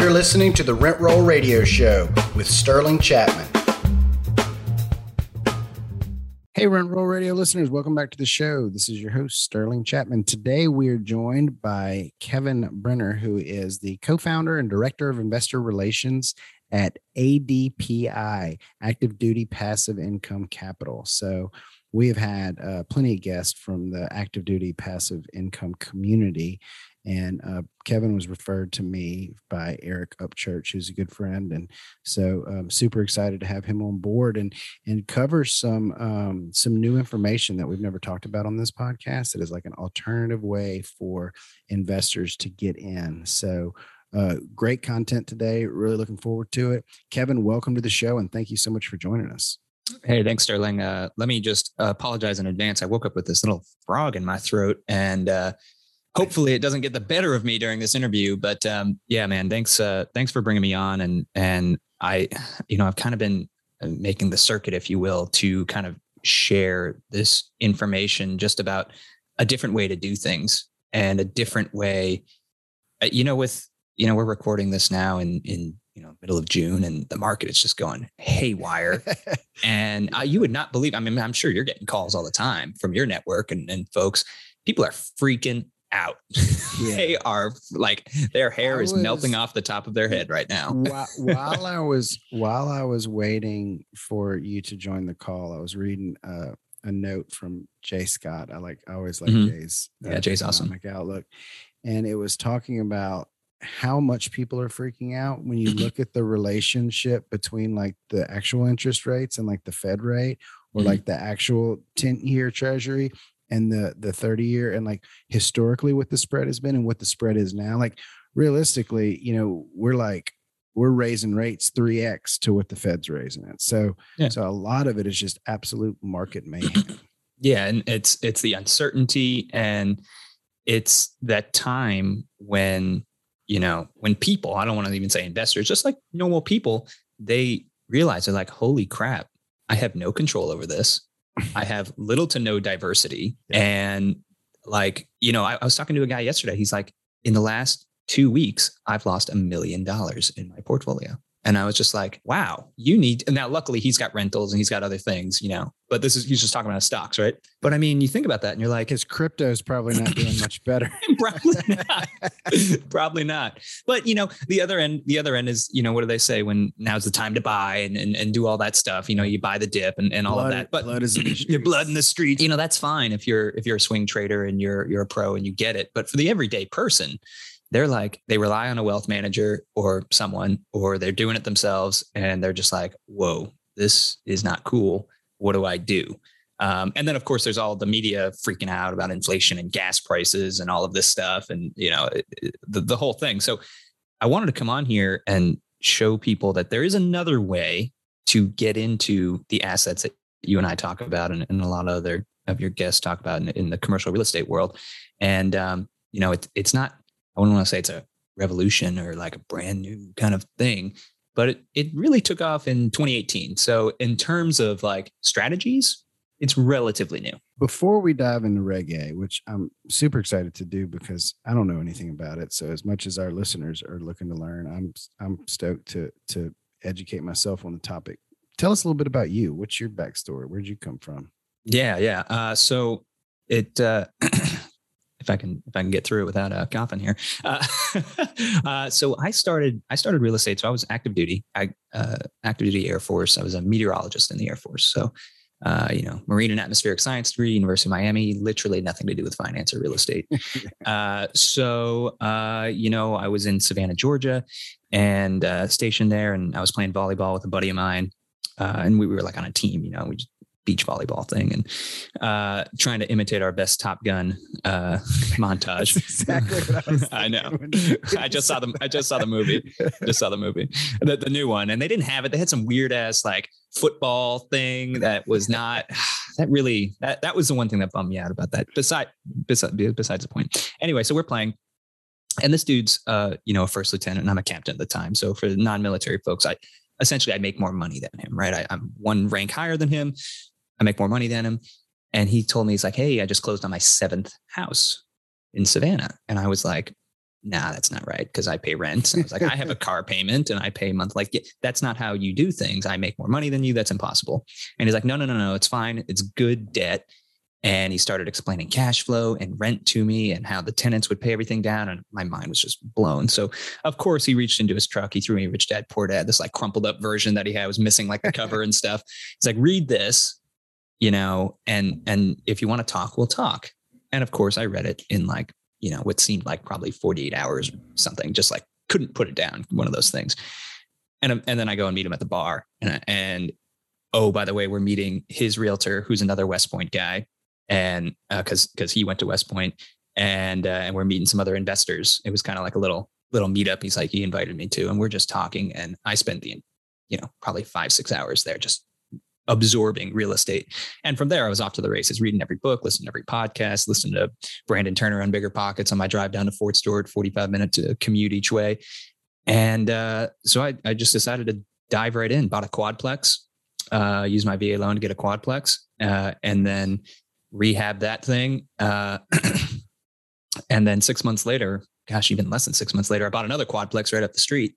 You're listening to the Rent Roll Radio Show with Sterling Chapman. Hey, Rent Roll Radio listeners, welcome back to the show. This is your host, Sterling Chapman. Today, we are joined by Kevin Brenner, who is the co founder and director of investor relations at ADPI, Active Duty Passive Income Capital. So, we have had uh, plenty of guests from the active duty passive income community and uh, Kevin was referred to me by Eric Upchurch, who's a good friend, and so I'm um, super excited to have him on board and and cover some um, some new information that we've never talked about on this podcast. It is like an alternative way for investors to get in. So. Uh, great content today. Really looking forward to it. Kevin, welcome to the show and thank you so much for joining us. Hey, thanks, Sterling. Uh, let me just uh, apologize in advance. I woke up with this little frog in my throat, and uh, hopefully it doesn't get the better of me during this interview. But um, yeah, man, thanks. Uh, thanks for bringing me on. And and I, you know, I've kind of been uh, making the circuit, if you will, to kind of share this information just about a different way to do things and a different way. Uh, you know, with you know, we're recording this now in in you know middle of June, and the market is just going haywire. and uh, you would not believe. I mean, I'm sure you're getting calls all the time from your network and, and folks. People are freaking out. Yeah. they are like their hair is melting off the top of their head right now. while, while, I was while I was waiting for you to join the call, I was reading uh, a note from Jay Scott. I like I always like mm-hmm. Jay's uh, yeah Jay's awesome outlook, and it was talking about how much people are freaking out when you look at the relationship between like the actual interest rates and like the Fed rate or mm-hmm. like the actual 10 year treasury and the the 30 year and like historically what the spread has been and what the spread is now like realistically you know we're like we're raising rates 3x to what the fed's raising it. So yeah. so a lot of it is just absolute market mayhem. Yeah and it's it's the uncertainty and it's that time when you know when people i don't want to even say investors just like normal people they realize they're like holy crap i have no control over this I have little to no diversity. Yeah. And like, you know, I, I was talking to a guy yesterday. He's like, in the last two weeks, I've lost a million dollars in my portfolio. And I was just like, wow, you need. And now, luckily, he's got rentals and he's got other things, you know. But this is he's just talking about stocks, right? But I mean, you think about that, and you're like, his crypto is probably not doing much better. probably not. probably not. But you know, the other end, the other end is, you know, what do they say when now's the time to buy and and, and do all that stuff? You know, you buy the dip and, and all blood, of that. But blood is your blood in the street. You know, that's fine if you're if you're a swing trader and you're you're a pro and you get it. But for the everyday person, they're like they rely on a wealth manager or someone or they're doing it themselves and they're just like whoa this is not cool. What do i do? Um, and then of course there's all the media freaking out about inflation and gas prices and all of this stuff and you know it, it, the, the whole thing. So i wanted to come on here and show people that there is another way to get into the assets that you and i talk about and, and a lot of other of your guests talk about in, in the commercial real estate world. And um, you know it, it's not wouldn't want to say it's a revolution or like a brand new kind of thing, but it, it really took off in 2018. So in terms of like strategies, it's relatively new. Before we dive into Reg A, which I'm super excited to do because I don't know anything about it. So as much as our listeners are looking to learn, I'm I'm stoked to to educate myself on the topic. Tell us a little bit about you. What's your backstory? Where'd you come from? Yeah, yeah. Uh, so it uh, if I can if I can get through it without uh, coughing here. Uh, uh, so I started I started real estate. So I was active duty, I, uh, active duty Air Force. I was a meteorologist in the Air Force. So uh, you know, marine and atmospheric science degree, University of Miami. Literally nothing to do with finance or real estate. Uh, so you know, I was in Savannah, Georgia, and stationed there, and I was playing volleyball with a buddy of mine. and we were like on a team, you know, we just beach volleyball thing and uh, trying to imitate our best Top Gun uh, montage. exactly I, I, know. I just saw the I just saw the movie. Just saw the movie, the, the new one, and they didn't have it. They had some weird ass like football thing that was not that really that that was the one thing that bummed me out about that. Besides besides besides the point. Anyway, so we're playing. And this dude's, uh, you know, a first lieutenant, and I'm a captain at the time. So for non-military folks, I essentially I make more money than him, right? I, I'm one rank higher than him. I make more money than him. And he told me, he's like, Hey, I just closed on my seventh house in Savannah. And I was like, nah, that's not right because I pay rent. And I was like, I have a car payment and I pay month. Like, that's not how you do things. I make more money than you. That's impossible. And he's like, no, no, no, no, it's fine. It's good debt. And he started explaining cash flow and rent to me and how the tenants would pay everything down. And my mind was just blown. So, of course, he reached into his truck. He threw me Rich Dad Poor Dad, this like crumpled up version that he had was missing like the cover and stuff. He's like, read this, you know, and and if you want to talk, we'll talk. And of course, I read it in like you know, what seemed like probably 48 hours or something, just like couldn't put it down, one of those things. And, and then I go and meet him at the bar. And, and oh, by the way, we're meeting his realtor, who's another West Point guy. And because uh, because he went to West Point, and uh, and we're meeting some other investors. It was kind of like a little little meetup. He's like, he invited me to, and we're just talking. And I spent the, you know, probably five six hours there, just absorbing real estate. And from there, I was off to the races, reading every book, listening to every podcast, listening to Brandon Turner on Bigger Pockets on my drive down to Fort Stewart, 45 minute commute each way. And uh, so I, I just decided to dive right in, bought a quadplex, uh, my VA loan to get a quadplex, uh, and then rehab that thing. Uh, and then six months later, gosh, even less than six months later, I bought another quadplex right up the street.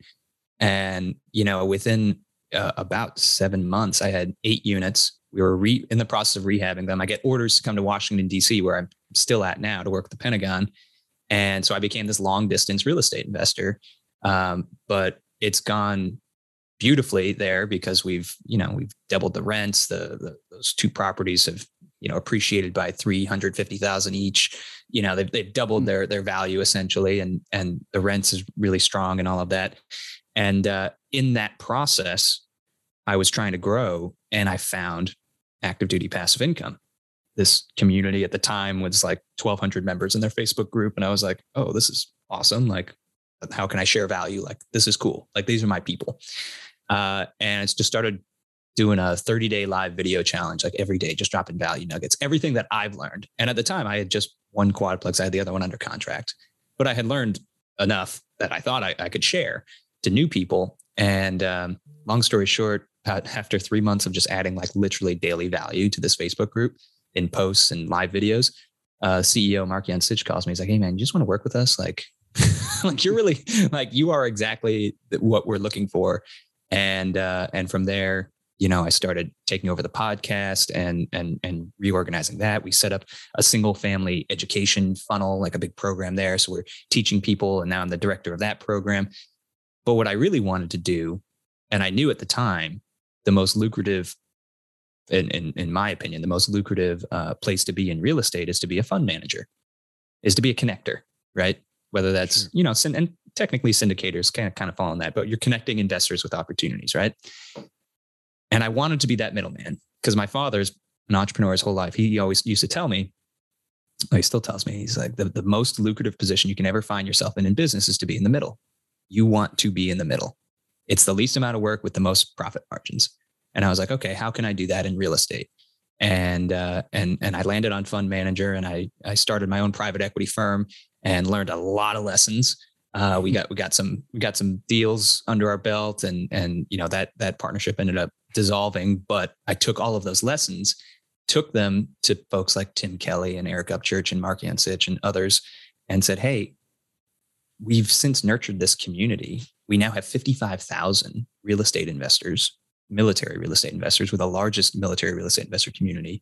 And, you know, within uh, about seven months, I had eight units. We were re- in the process of rehabbing them. I get orders to come to Washington, D.C., where I'm still at now to work at the Pentagon. And so I became this long distance real estate investor. Um, but it's gone beautifully there because we've, you know, we've doubled the rents. The, the those two properties have, you know, appreciated by 350,000 each. You know, they've, they've doubled hmm. their, their value essentially. And, and the rents is really strong and all of that. And uh, in that process, I was trying to grow and I found active duty passive income. This community at the time was like 1,200 members in their Facebook group. And I was like, oh, this is awesome. Like, how can I share value? Like, this is cool. Like, these are my people. Uh, and it's just started doing a 30 day live video challenge, like every day, just dropping value nuggets, everything that I've learned. And at the time, I had just one quadplex, I had the other one under contract, but I had learned enough that I thought I, I could share to new people. And um, long story short, after three months of just adding like literally daily value to this Facebook group in posts and live videos, uh, CEO Mark Yancich calls me. He's like, "Hey man, you just want to work with us? Like, like you're really like you are exactly what we're looking for." And uh, and from there, you know, I started taking over the podcast and and and reorganizing that. We set up a single family education funnel, like a big program there. So we're teaching people, and now I'm the director of that program. But what I really wanted to do, and I knew at the time, the most lucrative, in, in, in my opinion, the most lucrative uh, place to be in real estate is to be a fund manager, is to be a connector, right? Whether that's, sure. you know, and technically syndicators kind of, kind of fall on that, but you're connecting investors with opportunities, right? And I wanted to be that middleman because my father's an entrepreneur his whole life. He always used to tell me, he still tells me, he's like, the, the most lucrative position you can ever find yourself in in business is to be in the middle you want to be in the middle. It's the least amount of work with the most profit margins. And I was like, okay, how can I do that in real estate? And uh, and and I landed on fund manager, and I I started my own private equity firm and learned a lot of lessons. Uh, we got we got some we got some deals under our belt, and and you know that that partnership ended up dissolving. But I took all of those lessons, took them to folks like Tim Kelly and Eric Upchurch and Mark Yancich and others, and said, hey, we've since nurtured this community. We now have 55,000 real estate investors, military real estate investors. We're the largest military real estate investor community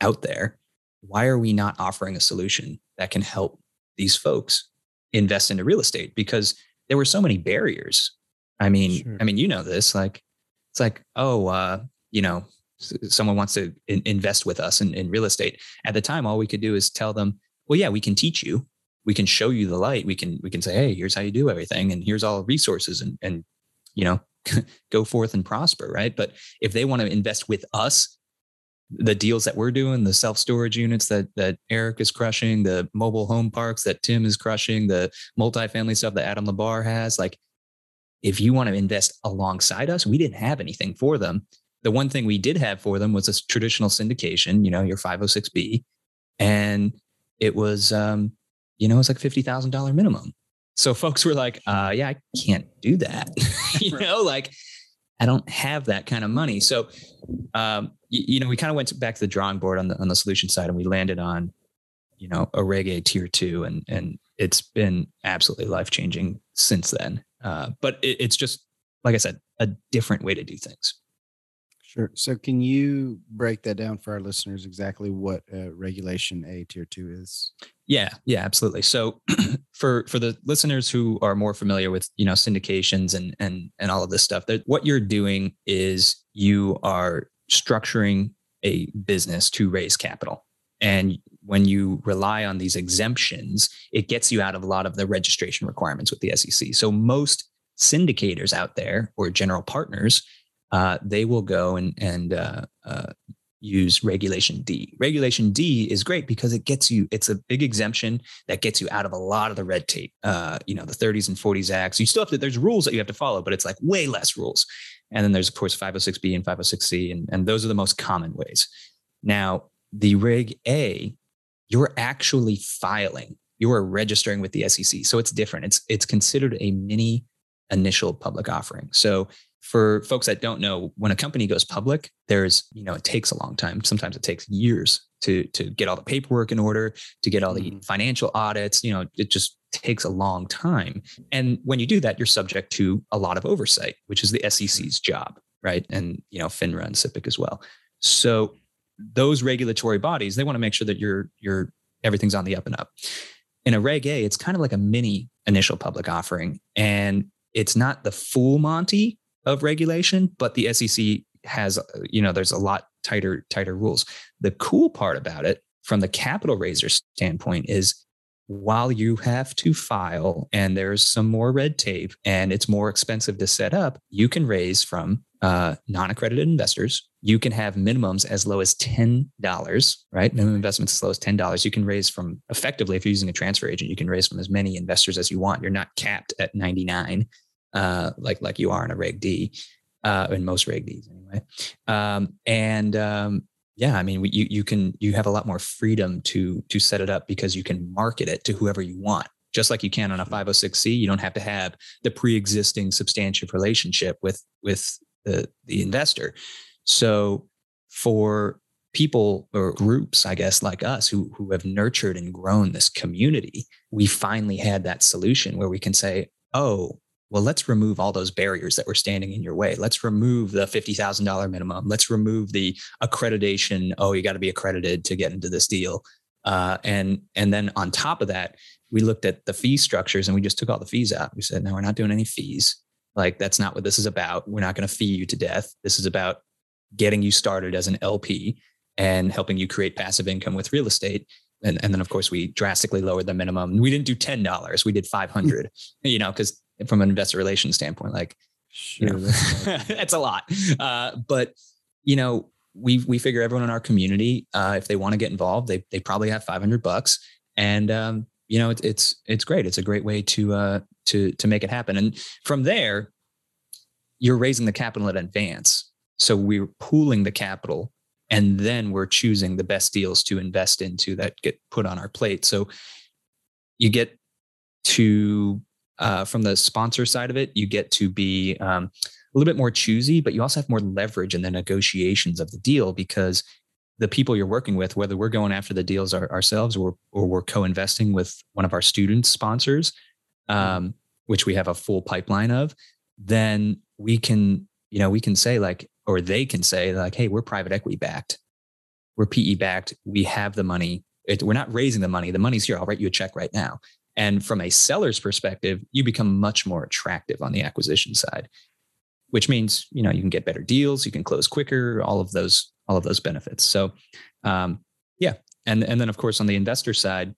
out there. Why are we not offering a solution that can help these folks invest into real estate? Because there were so many barriers. I mean, sure. I mean, you know this. Like, it's like, oh, uh, you know, someone wants to in- invest with us in, in real estate. At the time, all we could do is tell them, well, yeah, we can teach you we can show you the light. We can we can say, hey, here's how you do everything, and here's all resources, and and you know, go forth and prosper, right? But if they want to invest with us, the deals that we're doing, the self storage units that that Eric is crushing, the mobile home parks that Tim is crushing, the multifamily stuff that Adam Labar has, like if you want to invest alongside us, we didn't have anything for them. The one thing we did have for them was a traditional syndication, you know, your 506B. And it was um, you know, it's like $50,000 minimum. So folks were like, uh, yeah, I can't do that. you know, like I don't have that kind of money. So, um, you, you, know, we kind of went back to the drawing board on the, on the solution side and we landed on, you know, a Reg A tier two and, and it's been absolutely life changing since then. Uh, but it, it's just like I said, a different way to do things. Sure. So, can you break that down for our listeners exactly what uh, Regulation A Tier Two is? Yeah, yeah, absolutely. So, for for the listeners who are more familiar with you know syndications and and and all of this stuff, that what you're doing is you are structuring a business to raise capital, and when you rely on these exemptions, it gets you out of a lot of the registration requirements with the SEC. So, most syndicators out there or general partners uh, they will go and and uh, uh, use regulation D. Regulation D is great because it gets you. It's a big exemption that gets you out of a lot of the red tape. Uh, you know, the 30s and 40s acts. You still have to. There's rules that you have to follow, but it's like way less rules. And then there's of course 506B and 506C, and and those are the most common ways. Now the Reg A, you're actually filing. You are registering with the SEC, so it's different. It's it's considered a mini initial public offering. So for folks that don't know, when a company goes public, there's, you know, it takes a long time. Sometimes it takes years to to get all the paperwork in order, to get all the mm-hmm. financial audits. You know, it just takes a long time. And when you do that, you're subject to a lot of oversight, which is the SEC's job, right? And you know, FINRA and SIPC as well. So those regulatory bodies, they want to make sure that you're you're everything's on the up and up. In a Reg A, it's kind of like a mini initial public offering. And it's not the full Monty, of regulation, but the SEC has, you know, there's a lot tighter, tighter rules. The cool part about it from the capital raiser standpoint is while you have to file and there's some more red tape and it's more expensive to set up, you can raise from uh, non accredited investors. You can have minimums as low as $10, right? Minimum investments as low as $10. You can raise from effectively, if you're using a transfer agent, you can raise from as many investors as you want. You're not capped at 99 uh, like like you are in a Reg D, uh, in most Reg Ds anyway. Um, and um, yeah, I mean, you you can you have a lot more freedom to to set it up because you can market it to whoever you want. Just like you can on a 506c, you don't have to have the pre-existing substantive relationship with with the the investor. So for people or groups, I guess, like us who who have nurtured and grown this community, we finally had that solution where we can say, oh, well, let's remove all those barriers that were standing in your way. Let's remove the $50,000 minimum. Let's remove the accreditation. Oh, you got to be accredited to get into this deal. Uh, and, and then on top of that, we looked at the fee structures and we just took all the fees out. We said, no, we're not doing any fees. Like that's not what this is about. We're not going to fee you to death. This is about getting you started as an LP and helping you create passive income with real estate. And, and then of course we drastically lowered the minimum. We didn't do $10. We did 500, you know, cause from an investor relations standpoint. Like, sure, you know, that's, a lot. Uh, but you know, we we figure everyone in our community, uh, if they want to get involved, they they probably have 500 bucks, and um, you know, it's it's it's great. It's a great way to uh, to to make it happen. And from there, you're raising the capital in advance. So we're pooling the capital and then we're choosing the best deals to invest into that get put on our plate. So you get to uh, from the sponsor side of it, you get to be um, a little bit more choosy, but you also have more leverage in the negotiations of the deal because the people you're working with, whether we're going after the deals our, ourselves or, or we're co-investing with one of our student sponsors, um, which we have a full pipeline of, then we can, you know, we can say like, or they can say like, hey, we're private equity backed, we're PE backed, we have the money. It, we're not raising the money. The money's here. I'll write you a check right now. And from a seller's perspective, you become much more attractive on the acquisition side, which means you know you can get better deals, you can close quicker, all of those all of those benefits. So, um, yeah, and and then of course on the investor side,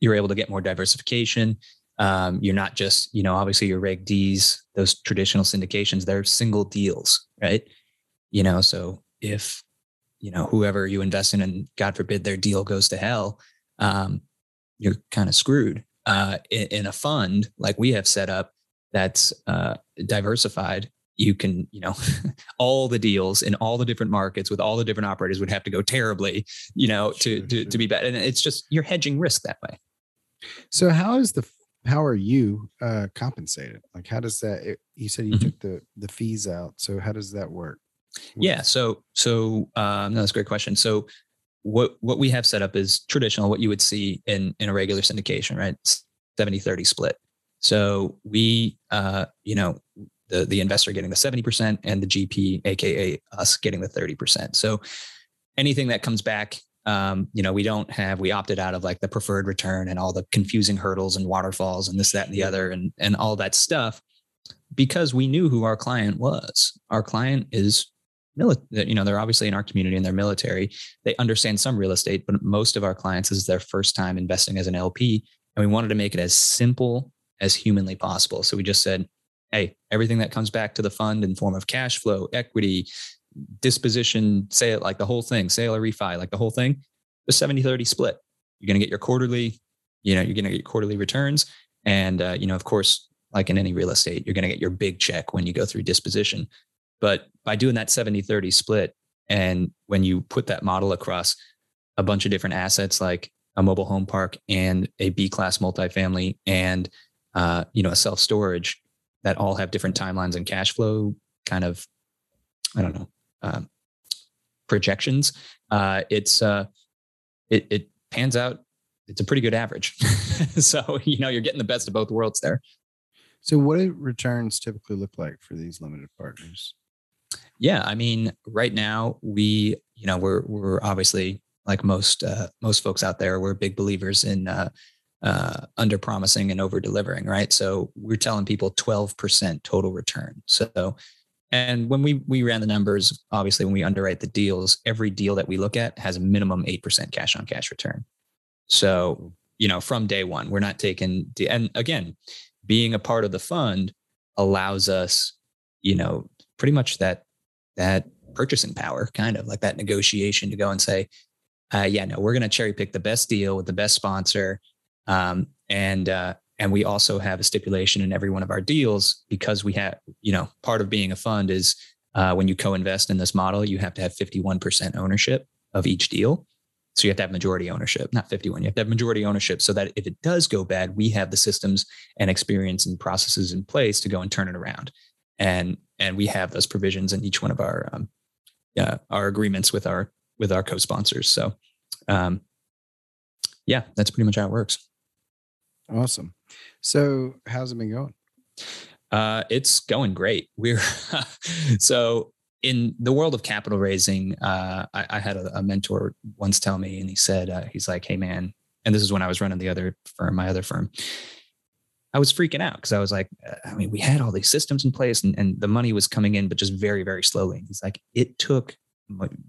you're able to get more diversification. Um, you're not just you know obviously your Reg Ds, those traditional syndications, they're single deals, right? You know, so if you know whoever you invest in, and God forbid their deal goes to hell, um, you're kind of screwed. Uh, in, in, a fund like we have set up that's uh, diversified, you can, you know, all the deals in all the different markets with all the different operators would have to go terribly, you know, to sure, to, sure. to be better. And it's just you're hedging risk that way. So how is the how are you uh, compensated? Like how does that? It, you said you mm-hmm. took the the fees out. So how does that work? Yeah. So so um, no, that's a great question. So what what we have set up is traditional, what you would see in in a regular syndication, right? 70-30 split. So we, uh, you know, the the investor getting the 70% and the GP, aka us, getting the 30%. So anything that comes back, um, you know, we don't have, we opted out of like the preferred return and all the confusing hurdles and waterfalls and this, that, and the other, and and all that stuff, because we knew who our client was. Our client is military, you know, they're obviously in our community and they're military. They understand some real estate, but most of our clients is their first time investing as an LP. And we wanted to make it as simple as humanly possible. So we just said, hey, everything that comes back to the fund in form of cash flow, equity, disposition, say it like the whole thing, sale or refi, like the whole thing, the 70 30 split. You're going to get your quarterly, you know, you're going to get quarterly returns. And, uh, you know, of course, like in any real estate, you're going to get your big check when you go through disposition. But by doing that 70 30 split, and when you put that model across a bunch of different assets like a mobile home park and a B class multifamily and, uh, you know, a self storage that all have different timelines and cash flow kind of, I don't know, um, projections, uh, it's uh, it, it pans out. It's a pretty good average. so you know you're getting the best of both worlds there. So what do returns typically look like for these limited partners? Yeah, I mean, right now we, you know, we're we're obviously like most uh, most folks out there, we're big believers in uh, uh, under promising and over delivering, right? So we're telling people 12% total return. So and when we we ran the numbers, obviously when we underwrite the deals, every deal that we look at has a minimum 8% cash on cash return. So, you know, from day one, we're not taking and again, being a part of the fund allows us, you know, pretty much that that purchasing power, kind of like that negotiation to go and say, uh, yeah, no, we're going to cherry pick the best deal with the best sponsor. Um, and uh, and we also have a stipulation in every one of our deals because we have, you know, part of being a fund is uh, when you co-invest in this model, you have to have 51% ownership of each deal. So you have to have majority ownership, not 51. You have to have majority ownership so that if it does go bad, we have the systems and experience and processes in place to go and turn it around. And and we have those provisions in each one of our um, our agreements with our with our co-sponsors. So um, yeah, that's pretty much how it works. Awesome. So, how's it been going? Uh, it's going great. We're so in the world of capital raising. Uh, I, I, had a, a, mentor once tell me, and he said, uh, he's like, "Hey, man," and this is when I was running the other firm, my other firm. I was freaking out because I was like, uh, I mean, we had all these systems in place, and, and the money was coming in, but just very, very slowly. And he's like, it took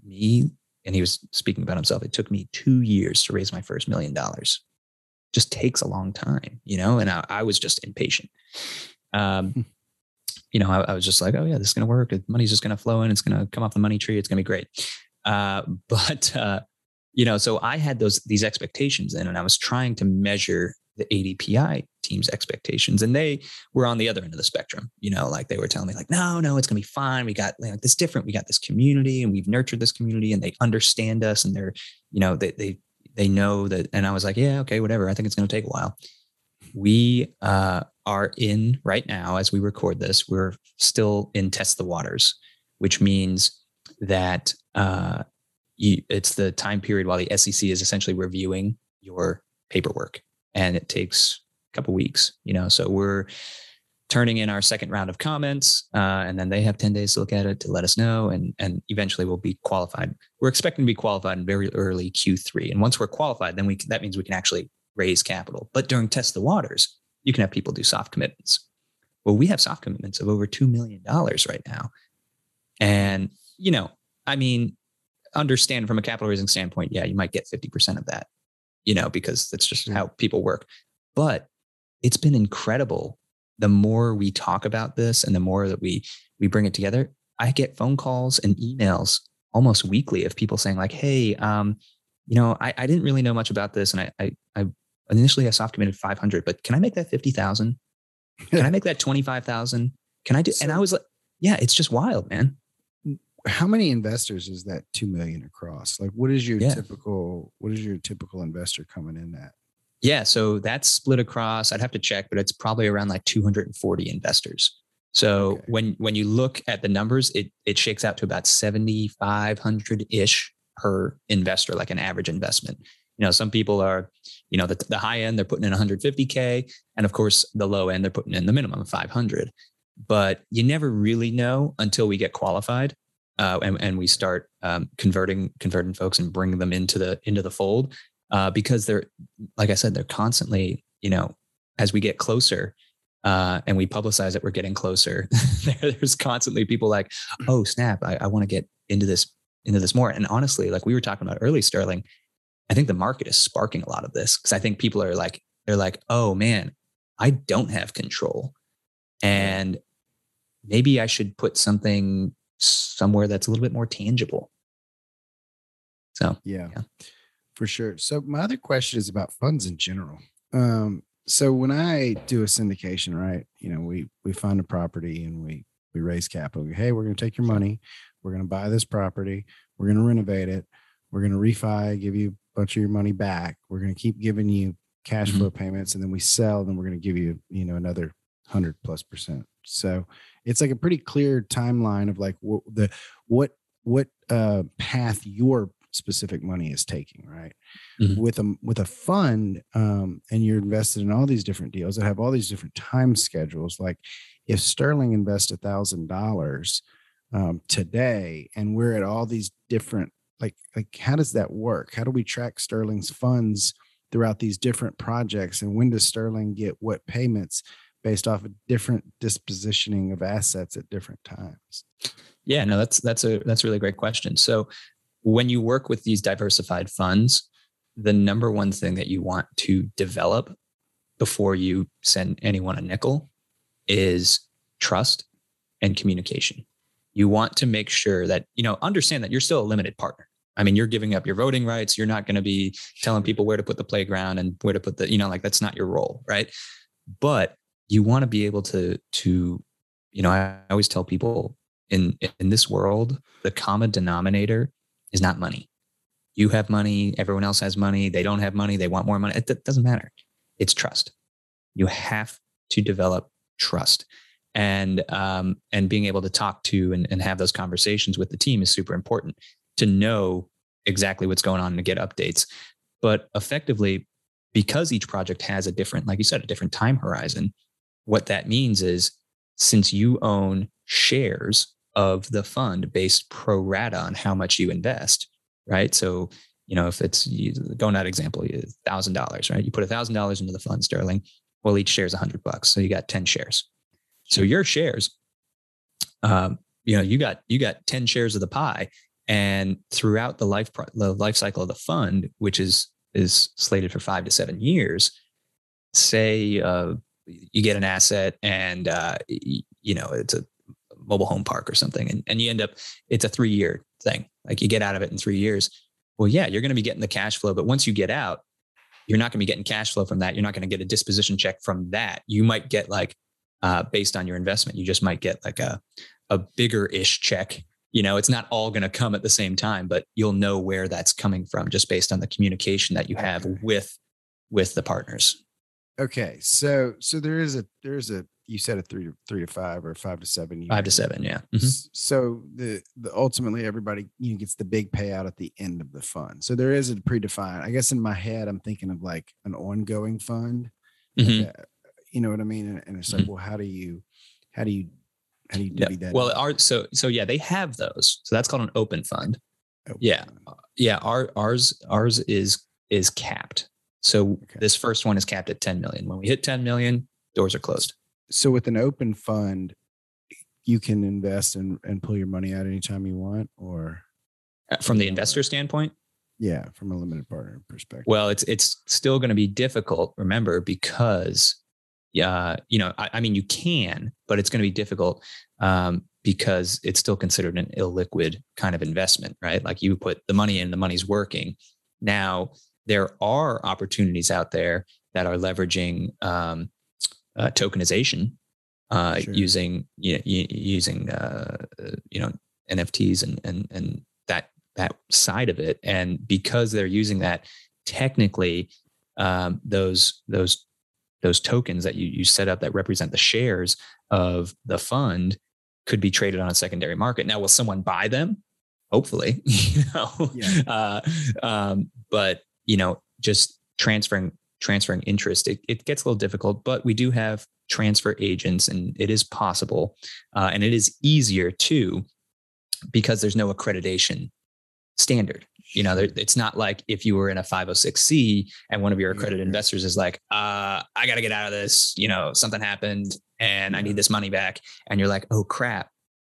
me, and he was speaking about himself. It took me two years to raise my first million dollars just takes a long time, you know, and I, I was just impatient. Um, hmm. you know, I, I, was just like, oh yeah, this is going to work. Money's just going to flow in. It's going to come off the money tree. It's going to be great. Uh, but, uh, you know, so I had those, these expectations in, and I was trying to measure the ADPI team's expectations. And they were on the other end of the spectrum, you know, like they were telling me like, no, no, it's going to be fine. We got like this different. We got this community and we've nurtured this community and they understand us and they're, you know, they, they they know that and i was like yeah okay whatever i think it's going to take a while. We uh, are in right now as we record this we're still in test the waters which means that uh, you, it's the time period while the sec is essentially reviewing your paperwork and it takes a couple weeks you know so we're turning in our second round of comments, uh, and then they have 10 days to look at it to let us know, and and eventually we'll be qualified. We're expecting to be qualified in very early Q3, and once we're qualified, then we that means we can actually raise capital. But during test the waters, you can have people do soft commitments. Well, we have soft commitments of over two million dollars right now, and you know, I mean, understand from a capital raising standpoint, yeah, you might get 50% of that, you know, because that's just how people work. But it's been incredible the more we talk about this and the more that we we bring it together, I get phone calls and emails almost weekly of people saying like, "Hey, um, you know, I, I didn't really know much about this, and I I, I initially I soft committed 500, but can I make that 50,000? Can I make that 25,000? Can I do?" So, and I was like, "Yeah, it's just wild, man." How many investors is that two million across? Like, what is your yeah. typical? What is your typical investor coming in at? Yeah, so that's split across. I'd have to check, but it's probably around like 240 investors. So okay. when when you look at the numbers, it it shakes out to about 7,500 ish per investor, like an average investment. You know, some people are, you know, the, the high end, they're putting in 150K. And of course, the low end, they're putting in the minimum of 500. But you never really know until we get qualified. Uh, and, and we start um, converting converting folks and bringing them into the into the fold uh, because they're like I said they're constantly you know as we get closer uh, and we publicize that we're getting closer. There's constantly people like oh snap I, I want to get into this into this more. And honestly like we were talking about early Sterling I think the market is sparking a lot of this because I think people are like, they're like, oh man, I don't have control. And maybe I should put something somewhere that's a little bit more tangible. So, yeah, yeah, for sure. So, my other question is about funds in general. Um, so when I do a syndication, right, you know, we we find a property and we we raise capital. Hey, we're going to take your money. We're going to buy this property. We're going to renovate it. We're going to refi, give you a bunch of your money back. We're going to keep giving you cash mm-hmm. flow payments, and then we sell, then we're going to give you, you know, another hundred plus percent. So it's like a pretty clear timeline of like what the what what uh, path your specific money is taking, right? Mm-hmm. With a with a fund, um, and you're invested in all these different deals that have all these different time schedules. Like if Sterling invests a thousand dollars um, today, and we're at all these different like like how does that work how do we track sterling's funds throughout these different projects and when does sterling get what payments based off of different dispositioning of assets at different times yeah no that's that's a that's a really great question so when you work with these diversified funds the number one thing that you want to develop before you send anyone a nickel is trust and communication. You want to make sure that you know understand that you're still a limited partner. I mean you're giving up your voting rights. You're not going to be telling people where to put the playground and where to put the you know like that's not your role right? But you want to be able to to you know i always tell people in in this world the common denominator is not money. You have money everyone else has money they don't have money they want more money. It, doesn't matter. It's trust. You have to develop trust. And um, and being able to talk to and, and have those conversations with the team is super important to know exactly what's going on and to get updates. But effectively because each project has a different like you said a different time horizon what that means is since you own shares of the fund based pro rata on how much you invest right so you know if it's you, going that example thousand dollars right you put a thousand dollars into the fund sterling well each share is a hundred bucks so you got 10 shares so your shares, um, you know, you got you got 10 shares of the pie. And throughout the life the life cycle of the fund, which is is slated for five to seven years, say uh, you get an asset and uh, you know it's a mobile home park or something, and, and you end up it's a three year thing. Like you get out of it in three years. Well, yeah, you're going to be getting the cash flow, but once you get out, you're not going to be getting cash flow from that. You're not going to get a disposition check from that. You might get like uh, based on your investment. You just might get like a a bigger ish check. You know, it's not all going to come at the same time, but you'll know where that's coming from just based on the communication that you have with with the partners. Okay, so so there is a there is a you said a three to three to five or five to seven. Five to seven, yeah. Mm-hmm. So the the ultimately everybody you know, gets the big payout at the end of the fund. So there is a predefined. I guess in my head I'm thinking of like an ongoing fund. Mm-hmm. Like a, you know what I mean? And, it's like, mm-hmm. well, how do you, how do you, how do you divvy yeah. that? Well, our so so yeah, they have those. So that's called an open fund. Open yeah, fund. Uh, yeah. Our ours ours is is capped. So okay. this first one is capped at 10 million. When we hit 10 million, doors are closed. So with an open fund, you can invest and, and pull your money out anytime you want, or uh, from the investor standpoint. Yeah, from a limited partner perspective. Well, it's it's still going to be difficult, remember, because uh, you know, I, I, mean, you can, but it's going to be difficult um, because it's still considered an illiquid kind of investment, right? Like you put the money in, the money's working. Now, there are opportunities out there that are leveraging um, uh, tokenization uh, sure. using you know, using uh, you know NFTs and and and that that side of it. And because they're using that, technically, um, those those those tokens that you, you set up that represent the shares of the fund could be traded on a secondary market. Now, will someone buy them? hopefully, you know. Yeah. Uh, um, but you know, just transferring transferring interest, it, it gets a little difficult. But we do have transfer agents, and it is possible, uh, and it is easier too, because there's no accreditation standard. You know, it's not like if you were in a 506c and one of your accredited investors is like, uh, I got to get out of this. You know, something happened and I need this money back. And you're like, oh crap.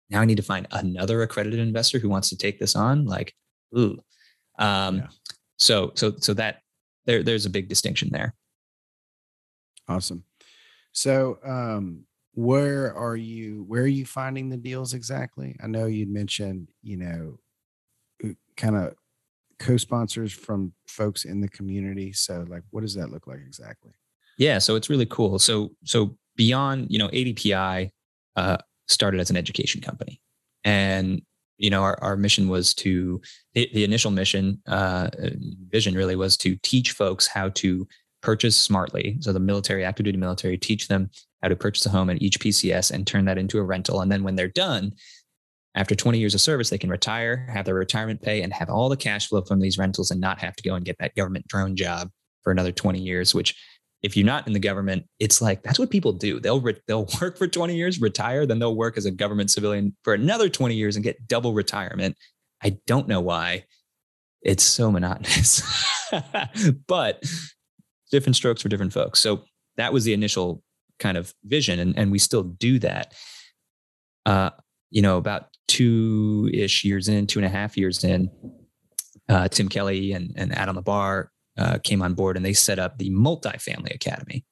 Now I need to find another accredited investor who wants to take this on. Like, ooh. Um, yeah. So, so, so that there, there's a big distinction there. Awesome. So, um, where are you where are you finding the deals exactly i know you'd mentioned you know kind of co-sponsors from folks in the community. So like what does that look like exactly? Yeah, so it's really cool. So so beyond, you know, ADPI uh, started as an education company. And you know, our, our mission was to the, the initial mission, uh, vision really was to teach folks how to purchase smartly. So the military, active duty military, teach them how to purchase a home at each PCS and turn that into a rental. And then when they're done, after 20 years of service, they can retire, have their retirement pay, and have all the cash flow from these rentals and not have to go and get that government drone job for another 20 years, which if you're not in the government, it's like that's what people do. They'll re- they'll work for 20 years, retire, then they'll work as a government civilian for another 20 years and get double retirement. I don't know why. It's so monotonous. but different strokes for different folks. So that was the initial kind of vision and, and we still do that. Uh, you know, about two ish years in, two and a half years in, uh, Tim Kelly and, and Adam LaBar uh, came on board and they set up the Multifamily Academy.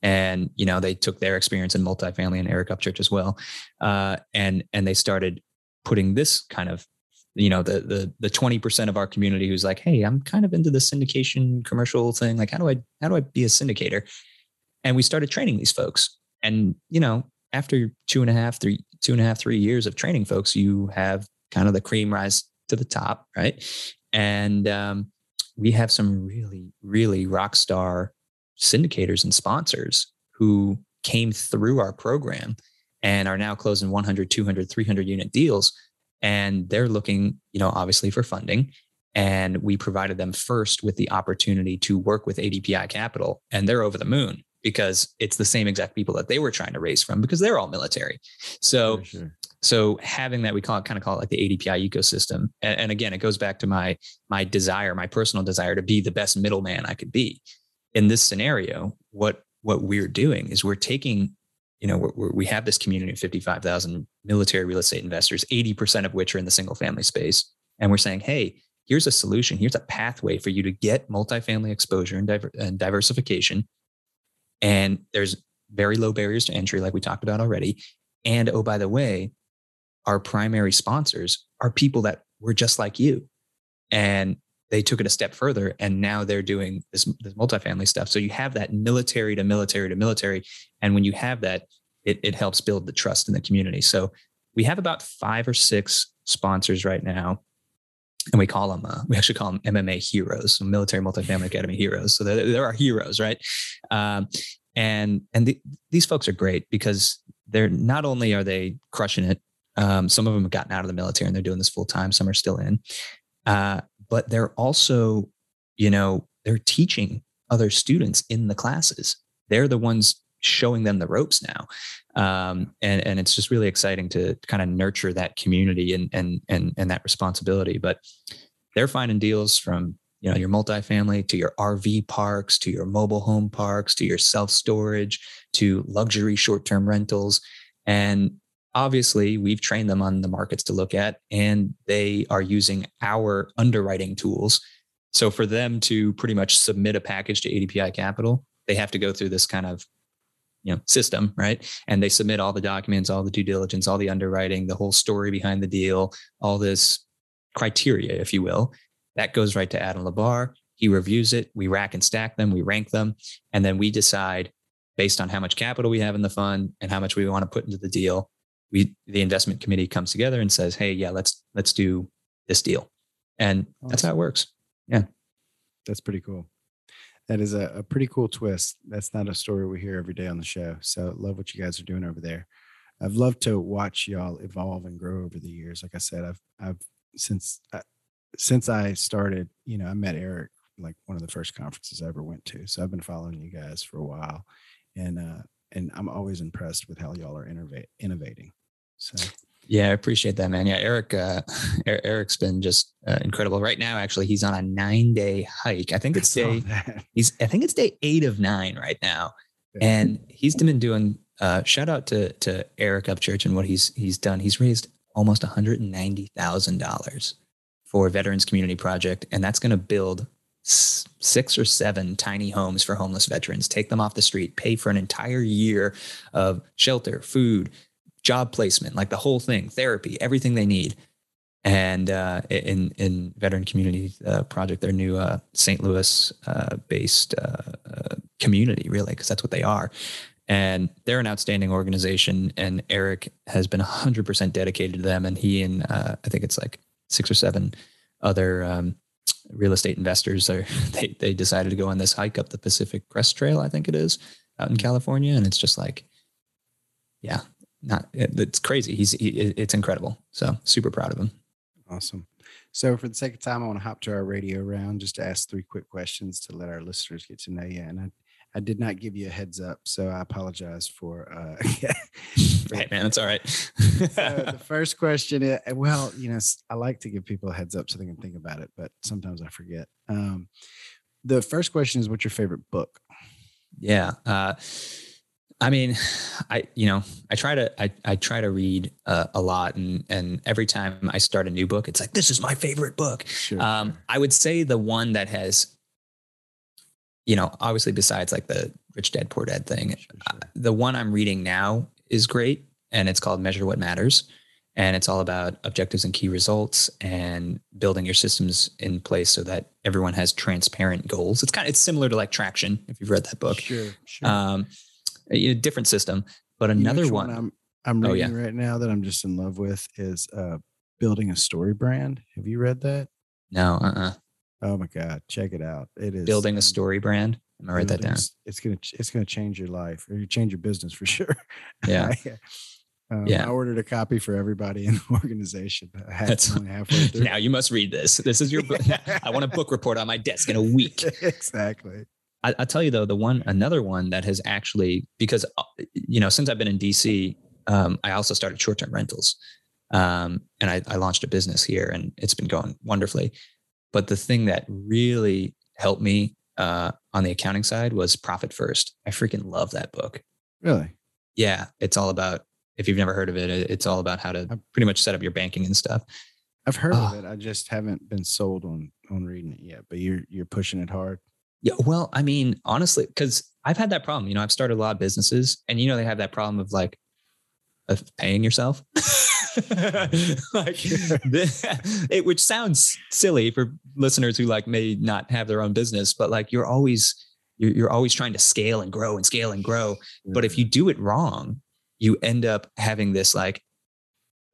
And you know they took their experience in multifamily and Eric Upchurch as well, uh, and and they started putting this kind of you know the the the 20% of our community who's like hey i'm kind of into the syndication commercial thing like how do i how do i be a syndicator and we started training these folks and you know after two and a half three two and a half, three years of training folks, you have kind of the cream rise to the top, right? And um, we have some really, really rock star syndicators and sponsors who came through our program and are now closing 100, 200, 300 unit deals. And they're looking, you know, obviously for funding. And we provided them first with the opportunity to work with ADPI Capital, and they're over the moon because it's the same exact people that they were trying to raise from because they're all military. So, sure. so having that, we call it kind of call it like the ADPI ecosystem. And, and, again, it goes back to my my desire, my personal desire to be the best middleman I could be. In this scenario, what what we're doing is we're taking, you know, we're, we have this community of fifty five thousand military real estate investors, eighty percent of which are in the single family space, and we're saying, hey. Here's a solution. Here's a pathway for you to get multifamily exposure and, diver- and diversification and there's very low barriers to entry, like we talked about already. And oh, by the way, our primary sponsors are people that were just like you. And they took it a step further and now they're doing this, this multifamily stuff. So you have that military to military to military. And when you have that, it, it helps build the trust in the community. So we have about five or six sponsors right now and we call them uh, we actually call them MMA heroes, so military multifamily academy heroes. So they're, they're our heroes, right? Um, and and the, these folks are great because they're not only are they crushing it. Um, some of them have gotten out of the military and they're doing this full time. Some are still in, uh, but they're also, you know, they're teaching other students in the classes. They're the ones showing them the ropes now. Um, and and it's just really exciting to kind of nurture that community and and and and that responsibility. But they're finding deals from you know your multifamily to your rv parks to your mobile home parks to your self storage to luxury short-term rentals. And obviously we've trained them on the markets to look at and they are using our underwriting tools. So for them to pretty much submit a package to adpi capital they have to go through this kind of you know system right? And they submit all the documents all the due diligence all the underwriting the whole story behind the deal all this criteria if you will. That goes right to adam labar he reviews it. We rack and stack them. We rank them. And then we decide based on how much capital we have in the fund and how much we want to put into the deal we the investment committee comes together and says hey yeah let's let's do this deal. And awesome. that's how it works. Yeah. That's pretty cool that is a, a, pretty cool twist. That's not a story we hear every day on the show. So love what you guys are doing over there. I've loved to watch y'all evolve and grow over the years. Like I said, I've I've since uh, since I started, you know, I met Eric like one of the first conferences I ever went to. So I've been following you guys for a while, and uh, and I'm always impressed with how y'all are innovate innovating. So yeah, I appreciate that, man. Yeah, Eric, uh, Eric's been just uh, incredible. Right now, actually, he's on a nine day hike. I think it's day. He's I think it's day eight of nine right now, yeah. and he's been doing. Uh, shout out to to Eric Upchurch and what he's he's done. He's raised almost one hundred and ninety thousand dollars for Veterans Community Project, and that's going to build six or seven tiny homes for homeless veterans, take them off the street, pay for an entire year of shelter, food, job placement, like the whole thing, therapy, everything they need. And uh, in in Veteran Community uh, Project, their new uh, St. Louis uh, based uh, uh, community, really, because that's what they are. And they're an outstanding organization. And Eric has been 100% dedicated to them. And he and I think it's like six or seven other um, real estate investors are they they decided to go on this hike up the Pacific Crest Trail, I think it is, out in mm-hmm. California, and it's just like, yeah, not it, it's crazy. He's he, it's incredible. So super proud of him. Awesome. So for the sake of time, I want to hop to our radio round just to ask three quick questions to let our listeners get to know you. And I I did not give you a heads up, so I apologize for. Uh, right, man, it's all right. so the first question, is, well, you know, I like to give people a heads up so they can think about it, but sometimes I forget. Um, the first question is, what's your favorite book? Yeah. Uh, I mean, I you know I try to I, I try to read uh, a lot and and every time I start a new book, it's like this is my favorite book. Sure, um, sure. I would say the one that has you know, obviously besides like the rich dad poor dad thing, sure, sure. the one I'm reading now is great and it's called Measure What Matters. And it's all about objectives and key results and building your systems in place so that everyone has transparent goals. It's kind of it's similar to like traction if you've read that book. Sure, sure. Um, a different system, but another you know one, one, I'm I'm reading oh, yeah. right now that I'm just in love with is uh, building a story brand. Have you read that? No, uh, uh-uh. uh Oh my God, check it out. It is building a story brand. I'm gonna write that down. It's gonna it's gonna change your life or you change your business for sure. Yeah. um, yeah. I ordered a copy for everybody in the organization. That's only halfway through. Now you must read this. This is your book. I want a book report on my desk in a week. exactly. I, will tell you though, the one another one that has actually because uh, you know since I've been in DC, um, I also started short term rentals, um, and I, I launched a business here, and it's been going wonderfully. But the thing that really helped me uh, on the accounting side was Profit First. I freaking love that book. Really? Yeah. It's all about, if you've never heard of it, it's all about how to pretty much set up your banking and stuff. I've heard of ah. it. I just haven't been sold on on reading it yet, but you're you're pushing it hard. Yeah, well, I mean, honestly, because I've had that problem. You know, I've started a lot of businesses, and you know, they have that problem of like of paying yourself. like it, which sounds silly for listeners who like may not have their own business, but like you're always you're, you're always trying to scale and grow and scale and grow. But if you mm. do it wrong, you end up having this like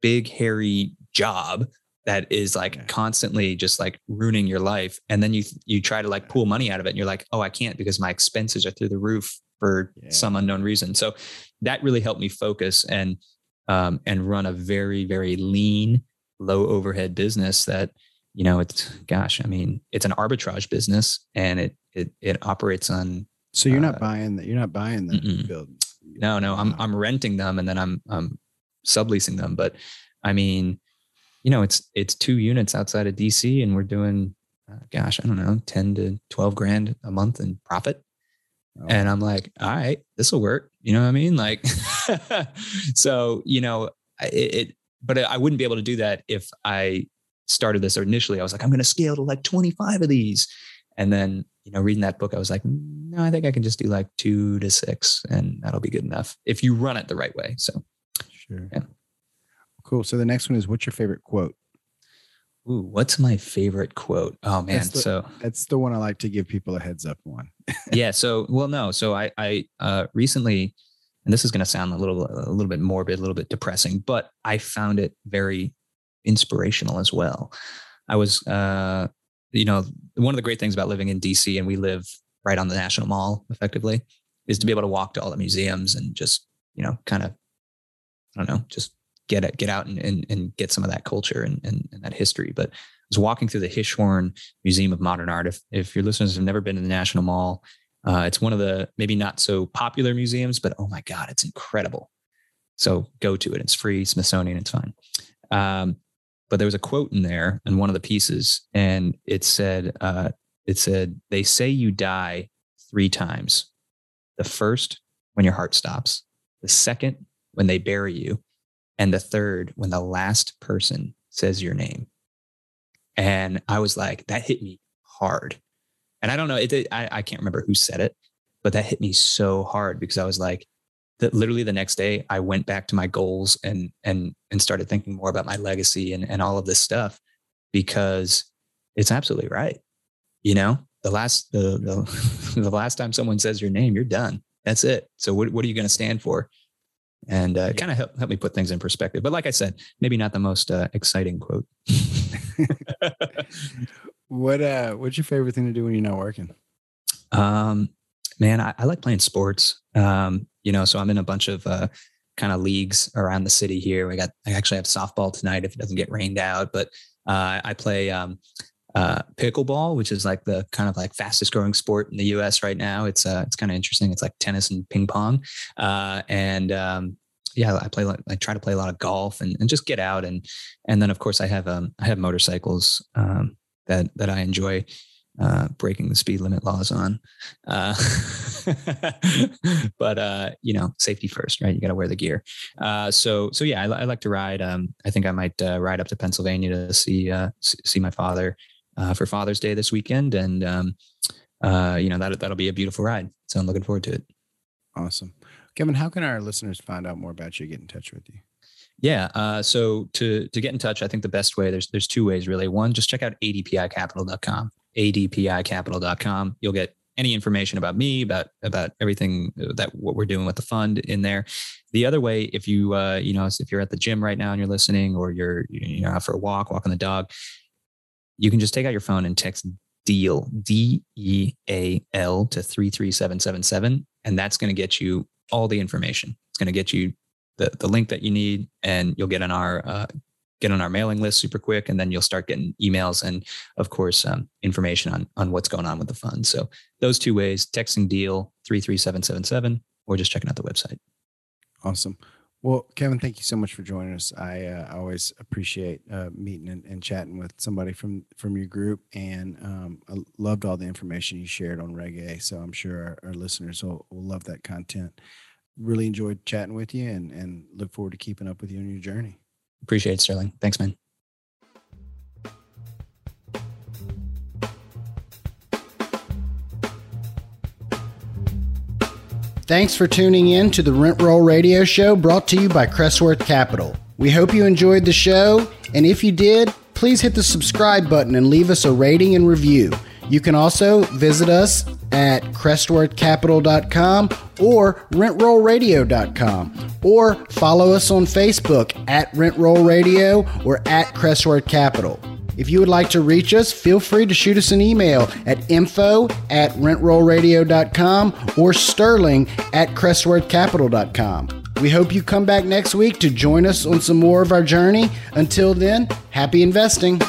big hairy job that is like constantly just like ruining your life and then you you try to like pull money out of it and you're like oh i can't because my expenses are through the roof for yeah. some unknown reason. So that really helped me focus and um, and run a very very lean low overhead business that you know it's gosh i mean it's an arbitrage business and it it, it operates on so you're not uh, buying that you're not buying the buildings. No no i'm i'm renting them and then i'm i'm subleasing them but i mean you know it's it's two units outside of dc and we're doing uh, gosh i don't know 10 to 12 grand a month in profit Oh. And I'm like, all right, this will work. You know what I mean? Like, so, you know, it, it, but I wouldn't be able to do that if I started this or initially. I was like, I'm going to scale to like 25 of these. And then, you know, reading that book, I was like, no, I think I can just do like two to six and that'll be good enough if you run it the right way. So, sure. Yeah. Cool. So the next one is what's your favorite quote? Ooh, what's my favorite quote? Oh man, that's the, so that's the one I like to give people a heads up on. yeah. So, well, no. So I, I uh, recently, and this is going to sound a little, a little bit morbid, a little bit depressing, but I found it very inspirational as well. I was, uh, you know, one of the great things about living in DC, and we live right on the National Mall, effectively, is to be able to walk to all the museums and just, you know, kind of, I don't know, just get get out and, and, and get some of that culture and, and, and, that history. But I was walking through the Hirshhorn Museum of Modern Art. If, if your listeners have never been to the National Mall, uh, it's one of the maybe not so popular museums, but oh my God, it's incredible. So go to it. It's free, Smithsonian, it's fine. Um, but there was a quote in there in one of the pieces, and it said, uh, it said, they say you die three times. The first, when your heart stops. The second, when they bury you. And the third, when the last person says your name. And I was like, that hit me hard. And I don't know, it, I, I can't remember who said it, but that hit me so hard because I was like, that literally the next day I went back to my goals and and and started thinking more about my legacy and, and all of this stuff because it's absolutely right. You know, the last the, the, the last time someone says your name, you're done. That's it. So what, what are you going to stand for? And uh, it kind of help, helped me put things in perspective. But like I said, maybe not the most uh, exciting quote. what uh what's your favorite thing to do when you're not working? Um man, I, I like playing sports. Um, you know, so I'm in a bunch of uh, kind of leagues around the city here. We got, I actually have softball tonight if it doesn't get rained out, but uh, I play um, uh, pickleball, which is like the kind of like fastest growing sport in the U.S. right now. It's uh, it's kind of interesting. It's like tennis and ping pong, uh, and um, yeah, I play. I try to play a lot of golf and, and just get out and and then of course I have um I have motorcycles um, that that I enjoy uh, breaking the speed limit laws on. Uh, but uh, you know, safety first, right? You got to wear the gear. Uh, so so yeah, I, I, like to ride. Um, I think I might uh, ride up to Pennsylvania to see uh, see my father for Father's Day this weekend, and um, you know that that'll be a beautiful ride. So I'm looking forward to it. Awesome, Kevin. How can our listeners find out more about you? Get in touch with you. Yeah. Uh, so to to get in touch, I think the best way there's there's two ways really. One, just check out adpicapital.com adpicapital.com. You'll get any information about me, about about everything that what we're doing with the fund in there. The other way, if you uh, you know if you're at the gym right now and you're listening, or you're you know out for a walk, walking the dog, you can just take out your phone and text deal D E A L to three three seven seven seven, and that's going to get you all the information. It's going to get you the the link that you need, and you'll get on our uh, get on our mailing list super quick, and then you'll start getting emails and, of course, um, information on on what's going on with the fund. So those two ways: texting deal three three seven seven seven, or just checking out the website. Awesome. Well, Kevin, thank you so much for joining us. I uh, always appreciate uh, meeting and, and, chatting with somebody from from your group, and um, I loved all the information you shared on Reg A. So I'm sure our, our listeners will, will love that content. Really enjoyed chatting with you, and and look forward to keeping up with you on your journey. Appreciate it, Sterling. Thanks, man. Thanks for tuning in to the Rent Roll Radio Show brought to you by Crestworth Capital. We hope you enjoyed the show, and if you did, please hit the subscribe button and leave us a rating and review. You can also visit us at crestworthcapital.com or rentrollradio.com or follow us on Facebook at rentrollradio or at crestworth capital. If you would like to reach us, feel free to shoot us an email at info at rentrollradio.com or sterling at crestworthcapital.com. We hope you come back next week to join us on some more of our journey. Until then, happy investing.